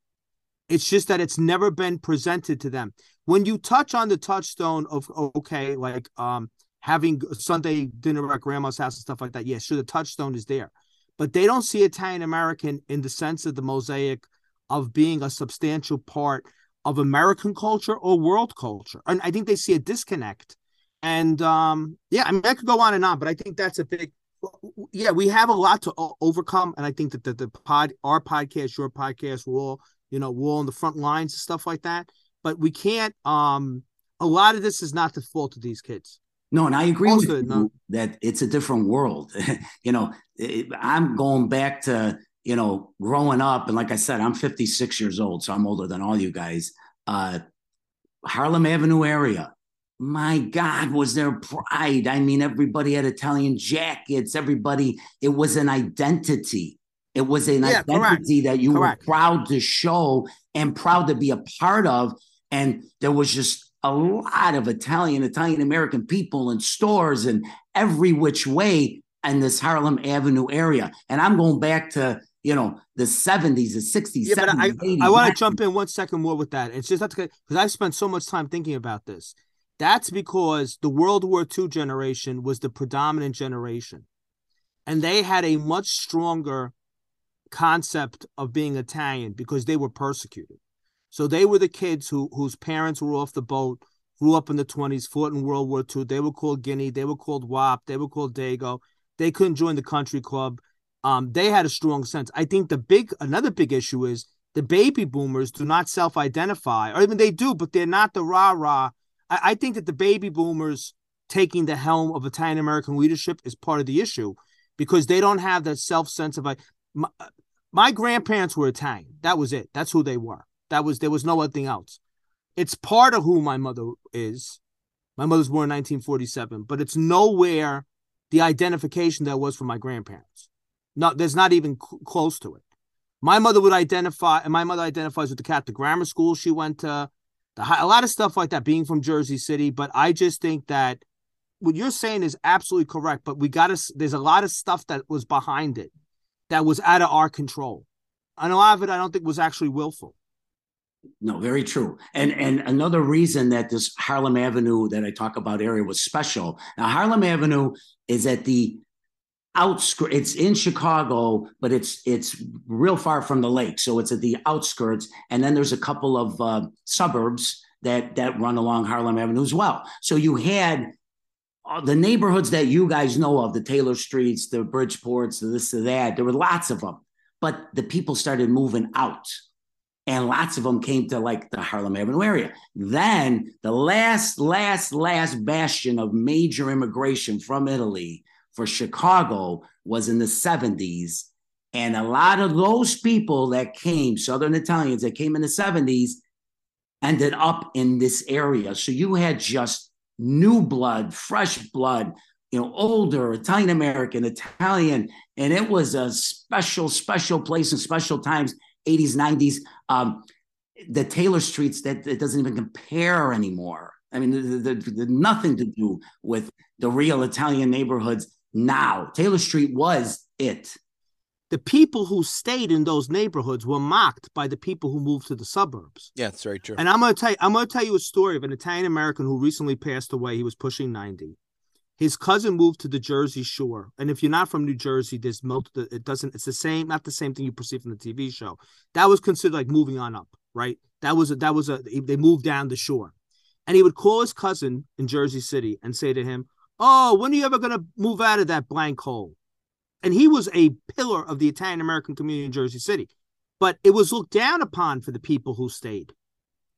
It's just that it's never been presented to them. When you touch on the touchstone of okay, like um, having Sunday dinner at grandma's house and stuff like that, yeah, sure, the touchstone is there, but they don't see Italian American in the sense of the mosaic of being a substantial part of American culture or world culture. And I think they see a disconnect. And um, yeah, I mean, I could go on and on, but I think that's a big, yeah, we have a lot to overcome. And I think that the, the pod, our podcast, your podcast, we're all, you know, we're all on the front lines and stuff like that. But we can't, um, a lot of this is not the fault of these kids. No, and I agree with you no. that it's a different world. (laughs) you know, it, I'm going back to you know, growing up, and like I said, I'm 56 years old, so I'm older than all you guys. Uh, Harlem Avenue area. My God, was there pride? I mean, everybody had Italian jackets. Everybody, it was an identity. It was an yeah, identity correct. that you correct. were proud to show and proud to be a part of. And there was just a lot of Italian, Italian American people in stores and every which way in this Harlem Avenue area. And I'm going back to you know, the 70s, the 60s, yeah, 70s, I, 80s. I want to jump in one second more with that. It's just that's because I've spent so much time thinking about this. That's because the World War II generation was the predominant generation. And they had a much stronger concept of being Italian because they were persecuted. So they were the kids who whose parents were off the boat, grew up in the 20s, fought in World War II. They were called Guinea, they were called WAP, they were called Dago. They couldn't join the country club um, they had a strong sense. I think the big another big issue is the baby boomers do not self-identify, or even they do, but they're not the rah rah. I, I think that the baby boomers taking the helm of Italian American leadership is part of the issue because they don't have that self sense of like my, my grandparents were Italian. That was it. That's who they were. That was there was no other thing else. It's part of who my mother is. My mother's born in 1947, but it's nowhere the identification that was for my grandparents. No, there's not even cl- close to it. My mother would identify, and my mother identifies with the Catholic grammar school she went to, the, a lot of stuff like that, being from Jersey City. But I just think that what you're saying is absolutely correct. But we got to, there's a lot of stuff that was behind it that was out of our control. And a lot of it, I don't think was actually willful. No, very true. And and another reason that this Harlem Avenue that I talk about area was special. Now Harlem Avenue is at the outskirts. It's in Chicago, but it's it's real far from the lake, so it's at the outskirts. And then there's a couple of uh, suburbs that that run along Harlem Avenue as well. So you had uh, the neighborhoods that you guys know of, the Taylor Streets, the Bridgeports, the this, the that. There were lots of them, but the people started moving out. And lots of them came to like the Harlem Avenue area. Then the last, last, last bastion of major immigration from Italy for Chicago was in the 70s. And a lot of those people that came, Southern Italians that came in the 70s, ended up in this area. So you had just new blood, fresh blood, you know, older Italian American, Italian, and it was a special, special place and special times, 80s, 90s. Um, the Taylor Streets that, that doesn't even compare anymore. I mean, the, the, the, nothing to do with the real Italian neighborhoods now. Taylor Street was it. The people who stayed in those neighborhoods were mocked by the people who moved to the suburbs. Yeah, that's very true. And I'm gonna tell you, I'm gonna tell you a story of an Italian American who recently passed away. He was pushing 90. His cousin moved to the Jersey Shore, and if you're not from New Jersey, there's multiple. It doesn't. It's the same, not the same thing you perceive from the TV show. That was considered like moving on up, right? That was a, that was a. They moved down the shore, and he would call his cousin in Jersey City and say to him, Oh, when are you ever going to move out of that blank hole? And he was a pillar of the Italian American community in Jersey City. But it was looked down upon for the people who stayed.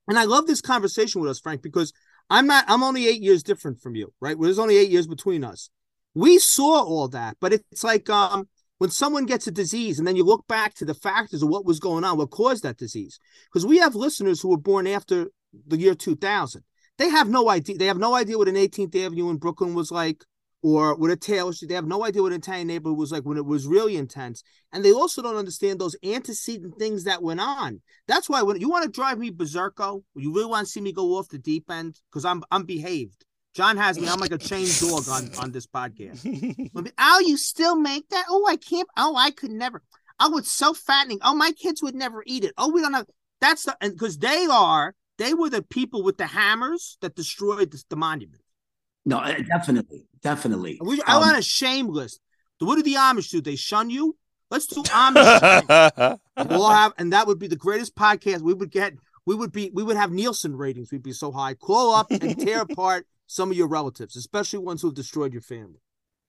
And I love this conversation with us, Frank, because I'm not, I'm only eight years different from you, right? There's only eight years between us. We saw all that, but it's like um, when someone gets a disease and then you look back to the factors of what was going on, what caused that disease. Because we have listeners who were born after the year 2000. They have no idea. They have no idea what an 18th Avenue in Brooklyn was like or with a Taylor Street. They have no idea what an Italian neighborhood was like when it was really intense. And they also don't understand those antecedent things that went on. That's why when you want to drive me berserko, you really want to see me go off the deep end because I'm I'm behaved. John has me. I'm like a chained dog on on this podcast. (laughs) oh, you still make that? Oh, I can't. Oh, I could never. Oh, it's so fattening. Oh, my kids would never eat it. Oh, we don't know. That's the because they are they were the people with the hammers that destroyed the, the monument. No, uh, definitely, definitely. We, I um, want a shameless. What do the Amish do? They shun you. Let's do Amish. (laughs) we'll have, and that would be the greatest podcast we would get. We would be, we would have Nielsen ratings. We'd be so high. Call up and tear (laughs) apart some of your relatives, especially ones who have destroyed your family.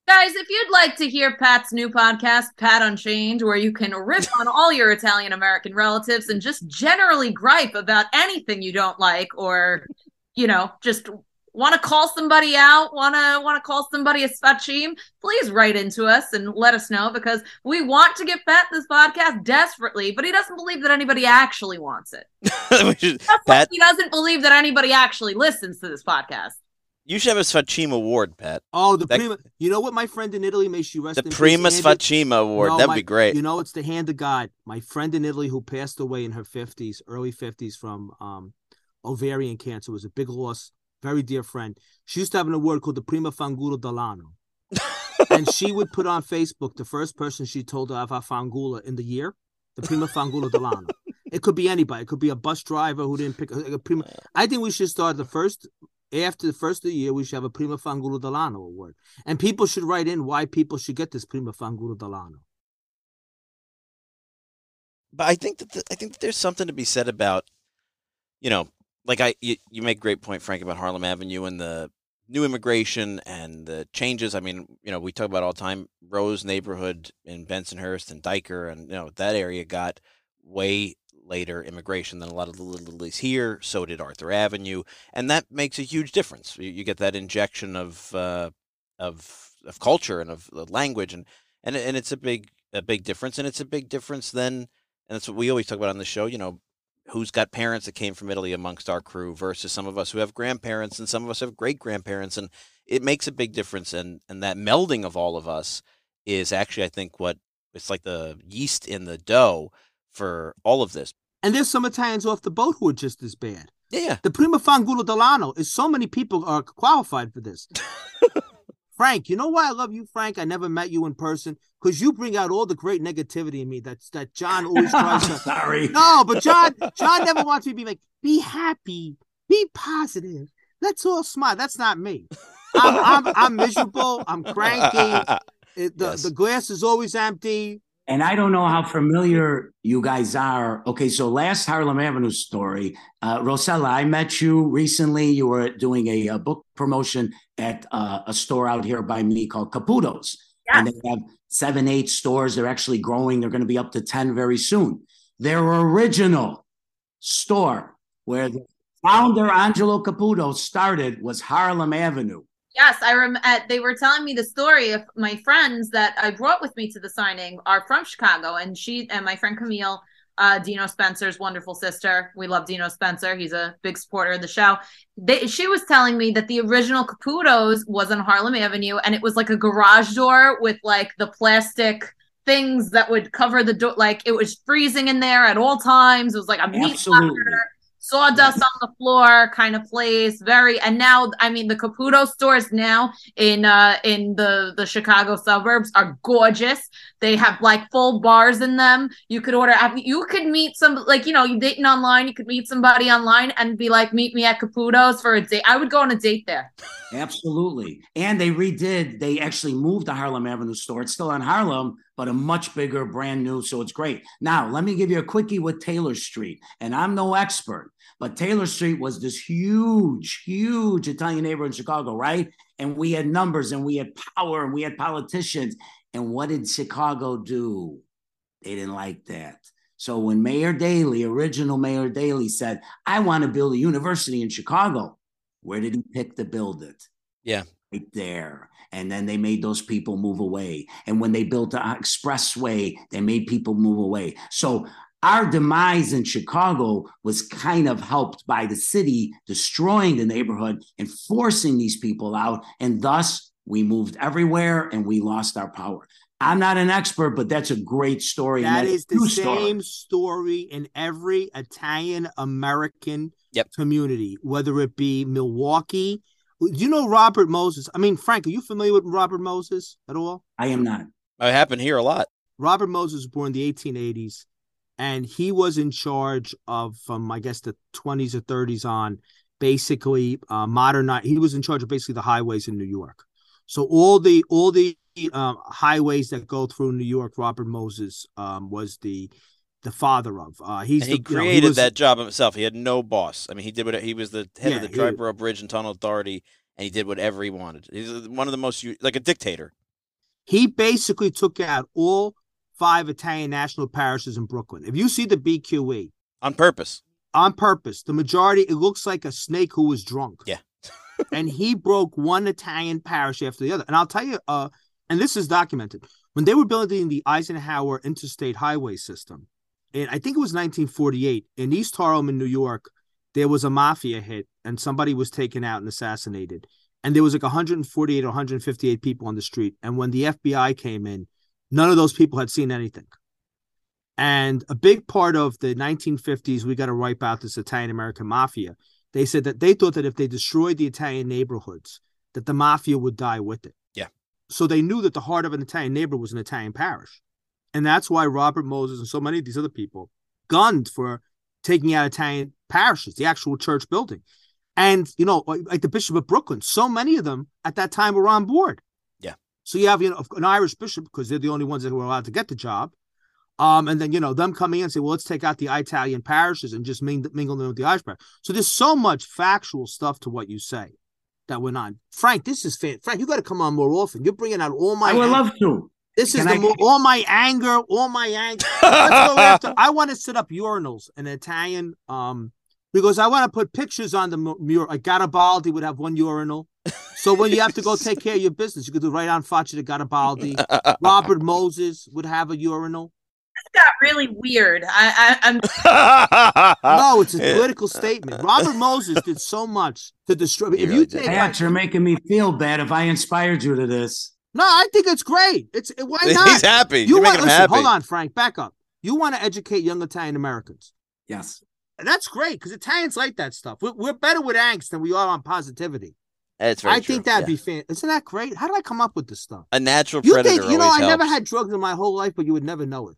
Guys, if you'd like to hear Pat's new podcast, Pat Unchained, where you can riff on all your Italian American relatives and just generally gripe about anything you don't like or, you know, just want to call somebody out, want to want to call somebody a sfacim, please write into us and let us know because we want to get Pat this podcast desperately, but he doesn't believe that anybody actually wants it. (laughs) should, Pat, he doesn't believe that anybody actually listens to this podcast. You should have a Sfacim award, Pat. Oh, the that, prima. You know what, my friend in Italy, may she rest the Prima Sfacim award. No, That'd my, be great. You know, it's the hand of God. My friend in Italy who passed away in her fifties, early fifties, from um, ovarian cancer was a big loss very dear friend. She used to have an award called the Prima Fangula dell'anno. (laughs) and she would put on Facebook the first person she told to have a fangula in the year, the Prima fangula dell'anno. It could be anybody. It could be a bus driver who didn't pick a, a prima. I think we should start the first after the first of the year. We should have a Prima fangula dell'anno award, and people should write in why people should get this Prima fangula dell'anno. But I think that the, I think that there's something to be said about, you know, like I you, you make great point, Frank, about Harlem Avenue and the new immigration and the changes. I mean, you know, we talk about all time. Ro's neighborhood in Bensonhurst and Dyker, and you know that area got way later immigration than a lot of the Little lilies here. So did Arthur Avenue, and that makes a huge difference. You, you get that injection of uh, of of culture and of language, and and and it's a big a big difference, and it's a big difference then. And that's what we always talk about on the show. You know, who's got parents that came from Italy amongst our crew versus some of us who have grandparents and some of us have great grandparents and it makes a big difference and and that melding of all of us is actually I think what it's like the yeast in the dough for all of this. And there's some Italians off the boat who are just as bad. Yeah. The Prima Fangola dell'anno is so many people are qualified for this. (laughs) Frank, you know why I love you, Frank? I never met you in person because you bring out all the great negativity in me. That's that John (laughs) always tries to. Sorry. No, but John, John never wants me to be like, be happy, be positive. Let's all smile. That's not me. I'm, I'm, I'm miserable. I'm cranky. It, the, yes. the glass is always empty. And I don't know how familiar you guys are. Okay, so last Harlem Avenue story, uh, Rossella, I met you recently. You were doing a, a book promotion at uh, a store out here by me called Caputo's. Yes. And they have seven, eight stores. They're actually growing. They're going to be up to 10 very soon. Their original store where the founder, Angelo Caputo, started was Harlem Avenue. Yes, I rem. Uh, they were telling me the story of my friends that I brought with me to the signing are from Chicago, and she and my friend Camille, uh, Dino Spencer's wonderful sister. We love Dino Spencer. He's a big supporter of the show. They, she was telling me that the original Caputo's was on Harlem Avenue, and it was like a garage door with like the plastic things that would cover the door. Like it was freezing in there at all times. It was like a meat Absolutely sawdust on the floor kind of place very and now i mean the caputo stores now in uh in the the chicago suburbs are gorgeous they have like full bars in them you could order you could meet some like you know you dating online you could meet somebody online and be like meet me at caputo's for a date i would go on a date there absolutely and they redid they actually moved the harlem avenue store it's still on harlem but a much bigger, brand new. So it's great. Now, let me give you a quickie with Taylor Street. And I'm no expert, but Taylor Street was this huge, huge Italian neighborhood in Chicago, right? and we had numbers and we had power and we had politicians. And what did Chicago do? They didn't like that. So when Mayor Daley, original Mayor Daley, said, I want to build a university in Chicago, where did he pick to build it? Yeah. Right there. And then they made those people move away. And when they built the expressway, they made people move away. So our demise in Chicago was kind of helped by the city destroying the neighborhood and forcing these people out. And thus we moved everywhere and we lost our power. I'm not an expert, but that's a great story. That and the same story in every Italian American Yep. community, whether it be Milwaukee. Do you know Robert Moses? I mean, Frank, are you familiar with Robert Moses at all? I am not. It happened here a lot. Robert Moses was born in the 1880s, and he was in charge of, from I guess the 20s or 30s on, basically uh, modern. He was in charge of basically the highways in New York. So all the all the um, highways that go through New York, Robert Moses um, was the the father of. Uh, he's he the, you know, created was- that job himself. He had no boss. I mean, he did what he was the head of the he- Triborough Bridge and Tunnel Authority, and he did whatever he wanted. He's one of the most like a dictator. He basically took out all five Italian national parishes in Brooklyn. If you see the BQE on purpose. on purpose, the majority it looks like a snake who was drunk. Yeah. And he broke one Italian parish after the other. And I'll tell you, uh, and this is documented when they were building the Eisenhower Interstate Highway System, and I think it was 1948 in East Harlem in New York. There was a mafia hit, and somebody was taken out and assassinated. And there was like 148 or 158 people on the street. And when the FBI came in, none of those people had seen anything. And a big part of the 1950s, we got to wipe out this Italian American mafia. They said that they thought that if they destroyed the Italian neighborhoods, that the mafia would die with it. Yeah. So they knew that the heart of an Italian neighborhood was an Italian parish. And that's why Robert Moses and so many of these other people gunned for taking out Italian parishes, the actual church building. And, you know, like, like the Bishop of Brooklyn, so many of them at that time were on board. Yeah. So you have, you know, an Irish bishop because they're the only ones that were allowed to get the job. Um, and then, you know, them coming in and say, well, let's take out the Italian parishes and just mingle, mingle them with the Irish parish. So there's so much factual stuff to what you say that went on. Frank, this is fan. Frank, you got to come on more often. You're bringing out all my. I would ang- love to. This is Can the I- mo- all my anger, all my anger. (laughs) Let's go after. I want to set up urinals in Italian, um, because I want to put pictures on the mu- mural. Like Garibaldi would have one urinal, so when you have to go take (laughs) care of your business, you could do right on Faccia de Garibaldi. Robert Moses would have a urinal. Got really weird. I, I I'm (laughs) No, it's a political statement. Robert Moses did so much to destroy. He If really you did. take, Pat, you're making me feel bad if I inspired you to this. no, I think it's great. It's why not? He's happy. You You're want making him listen, happy. hold on, Frank, back up. You want to educate young Italian Americans. Yes. And that's great because Italians like that stuff. We're, we're better with angst than we are on positivity. That's very I think that'd Yeah. be fan. Isn't that great? How did I come up with this stuff? a natural You predator. think you know? I always never had drugs in my whole life, but you would never know it.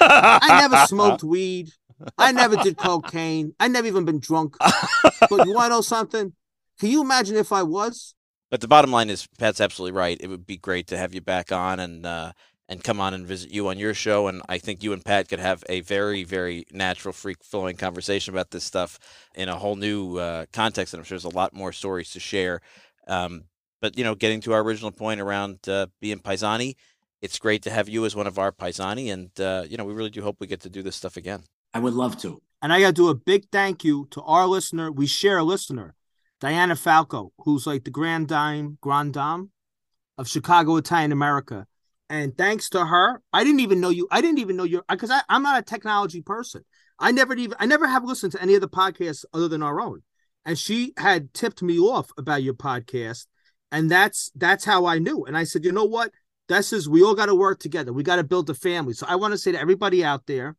I never (laughs) smoked weed. I never did cocaine. I never even been drunk. But you want to know something? Can you imagine if I was? But the bottom line is, Pat's absolutely right. It would be great to have you back on and uh, and come on and visit you on your show. And I think you and Pat could have a very, very natural, free flowing conversation about this stuff in a whole new uh, context. And I'm sure there's a lot more stories to share. Um, but you know, getting to our original point around uh, being Paisani, it's great to have you as one of our Paisani, and uh, you know, we really do hope we get to do this stuff again. I would love to. And I got to do a big thank you to our listener. We share a listener, Diana Falco, who's like the grand dame, grand dame of Chicago Italian America. And thanks to her, I didn't even know you. I didn't even know you because I'm not a technology person. I never even I never have listened to any of the podcasts other than our own. And she had tipped me off about your podcast, and that's that's how I knew. And I said, you know what? This is we all got to work together. We got to build a family. So I want to say to everybody out there,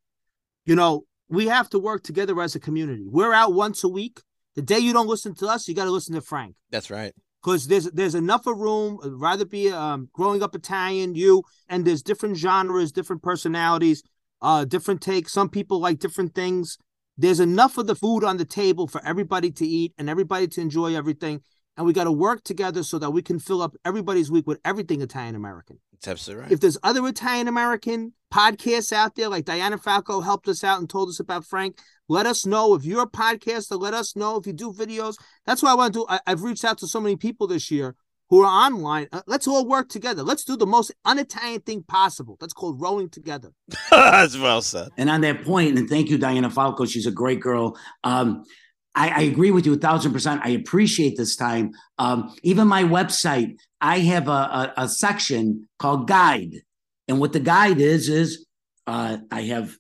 you know, we have to work together as a community. We're out once a week. The day you don't listen to us, you got to listen to Frank That's right. because there's there's enough of room. I'd rather be um, growing up Italian, you, and there's different genres, different personalities, uh, different takes. Some people like different things. There's enough of the food on the table for everybody to eat and everybody to enjoy everything. And we got to work together so that we can fill up everybody's week with everything Italian American. That's absolutely right. If there's other Italian American podcasts out there, like Diana Falco helped us out and told us about Frank, let us know. If you're a podcaster, let us know. If you do videos, that's what I want to do. I, I've reached out to so many people this year who are online. Uh, let's all work together. Let's do the most un-Italian thing possible. That's called rowing together. (laughs) That's well said. And on that point, and thank you, Diana Falco. She's a great girl. Um, I, I, agree with you a thousand percent. I appreciate this time. Um, even my website, I have a, a, a, section called guide. And what the guide is, is uh, I have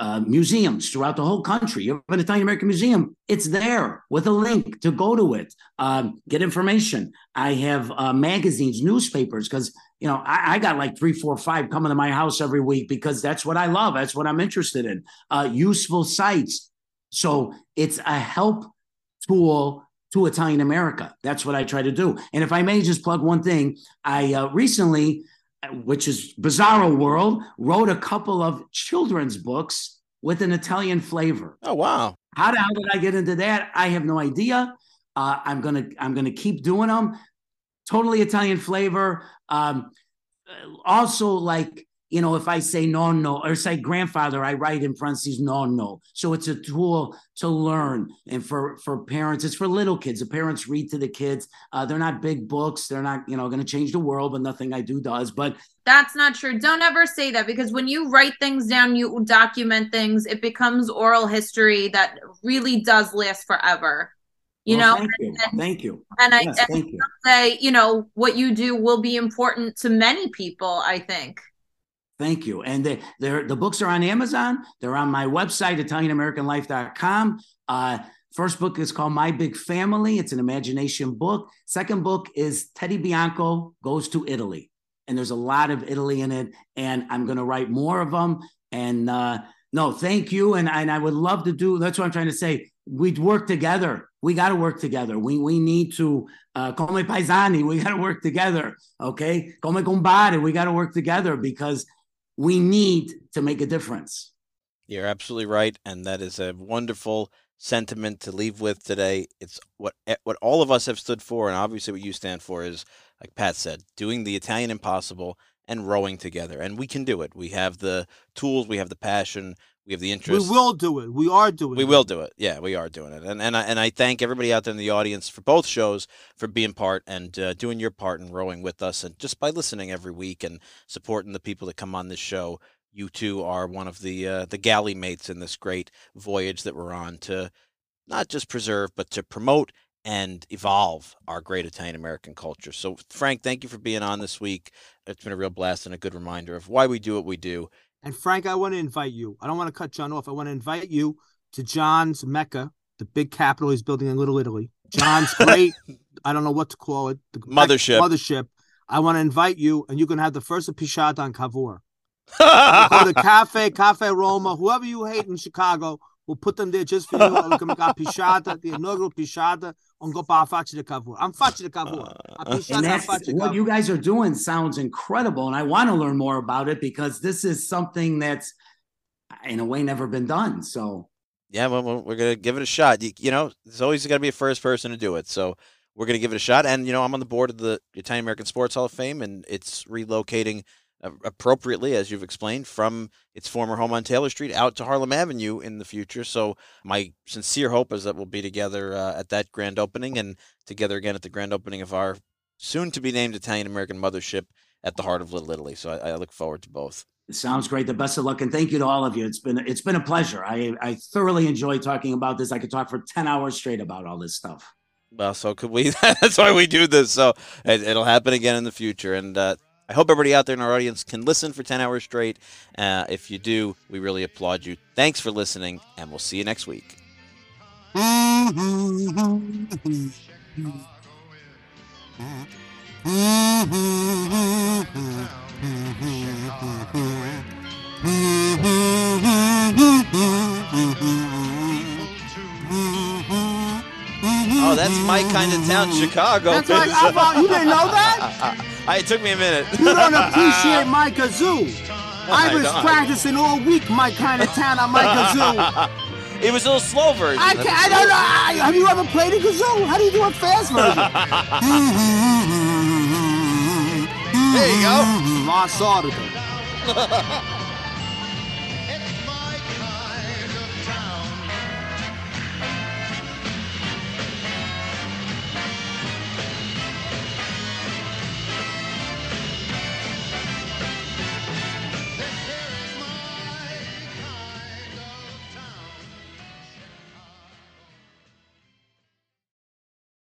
uh, museums throughout the whole country. You have an Italian American museum, it's there with a link to go to it, um, get information. I have uh, magazines, newspapers, because you know I, I, got like three, four, five coming to my house every week because that's what I love. That's what I'm interested in. Uh, useful sites. So it's a help tool to Italian America. That's what I try to do. And if I may just plug one thing, I uh, recently which is Bizarro World, wrote a couple of children's books with an Italian flavor. Oh wow! How the hell did I get into that? I have no idea. Uh, I'm gonna I'm gonna keep doing them. Totally Italian flavor. Um, also, like you know, if I say no, nonno or say grandfather, I write in parentheses no. So it's a tool to learn. And for for parents, it's for little kids. The parents read to the kids. Uh, they're not big books. They're not, you know, going to change the world, but nothing I do does. But that's not true. Don't ever say that because when you write things down, you document things, it becomes oral history that really does last forever you well, know thank you and, thank you and i yes, and you. say you know what you do will be important to many people i think Thank you. And the, the books are on Amazon. They're on my website, ItalianAmericanLife.com. Uh, first book is called My Big Family. It's an imagination book. Second book is Teddy Bianco Goes to Italy. And there's a lot of Italy in it. And I'm going to write more of them. And uh, no, thank you. And, and I would love to do, that's what I'm trying to say. We'd work together. We got to work together. We, we need to, uh, come paisani, we got to work together. Okay. Come combare, we got to work together because we need to make a difference. You're absolutely right, and that is a wonderful sentiment to leave with today. It's what eh, what all of us have stood for, and obviously what you stand for is, like Pat said, doing the Italian impossible and rowing together, and we can do it. We have the tools, we have the passion, we have the interest. We will do it. We are doing we it. We will do it. Yeah, we are doing it. And and I, and I thank everybody out there in the audience for both shows for being part and uh, doing your part and rowing with us and just by listening every week and supporting the people that come on this show. You two are one of the uh, the galley mates in this great voyage that we're on to not just preserve but to promote and evolve our great Italian American culture. So Frank, thank you for being on this week. It's been a real blast and a good reminder of why we do what we do and Frank, I want to invite you. I don't want to cut John off. I want to invite you to John's Mecca, the big capital he's building in Little Italy. John's (laughs) great. I don't know what to call it. The mothership. Mothership. I want to invite you, and you can have the first pisciata on Cavour. (laughs) go to Cafe, Cafe Roma, whoever you hate in Chicago, we'll put them there just for you. We can make a pisciata, the inaugural pisciata on go pa faccia di Cavour. I'm faccia di Cavour. And uh, that's what you guys are doing sounds incredible, and I want to learn more about it because this is something that's in a way never been done. So yeah, well, we're gonna give it a shot. You, you know, there's always got to be a first person to do it. So we're gonna give it a shot. And you know, I'm on the board of the Italian American Sports Hall of Fame, and it's relocating appropriately, as you've explained, from its former home on Taylor Street out to Harlem Avenue in the future. So my sincere hope is that we'll be together uh, at that grand opening and together again at the grand opening of our soon to be named Italian American mothership at the heart of Little Italy. So I, I look forward to both. It sounds great. The best of luck, and thank you to all of you. It's been it's been a pleasure. I I thoroughly enjoy talking about this. I could talk for ten hours straight about all this stuff. Well, so could we. (laughs) That's why we do this. So it, will happen again in the future. And uh, I hope everybody out there in our audience can listen for 10 hours straight. Uh, if you do, we really applaud you. Thanks for listening, and we'll see you next week. (laughs) Oh, that's my kind of town, Chicago. That's right. you didn't know that? (laughs) it took me a minute. You don't appreciate (laughs) oh my kazoo. I was practicing all week my kind of town on my kazoo. (laughs) It was a little slow version. I, can't, I don't know. Have you ever played a kazoo? How do you do a fast version? there you go. Lost article.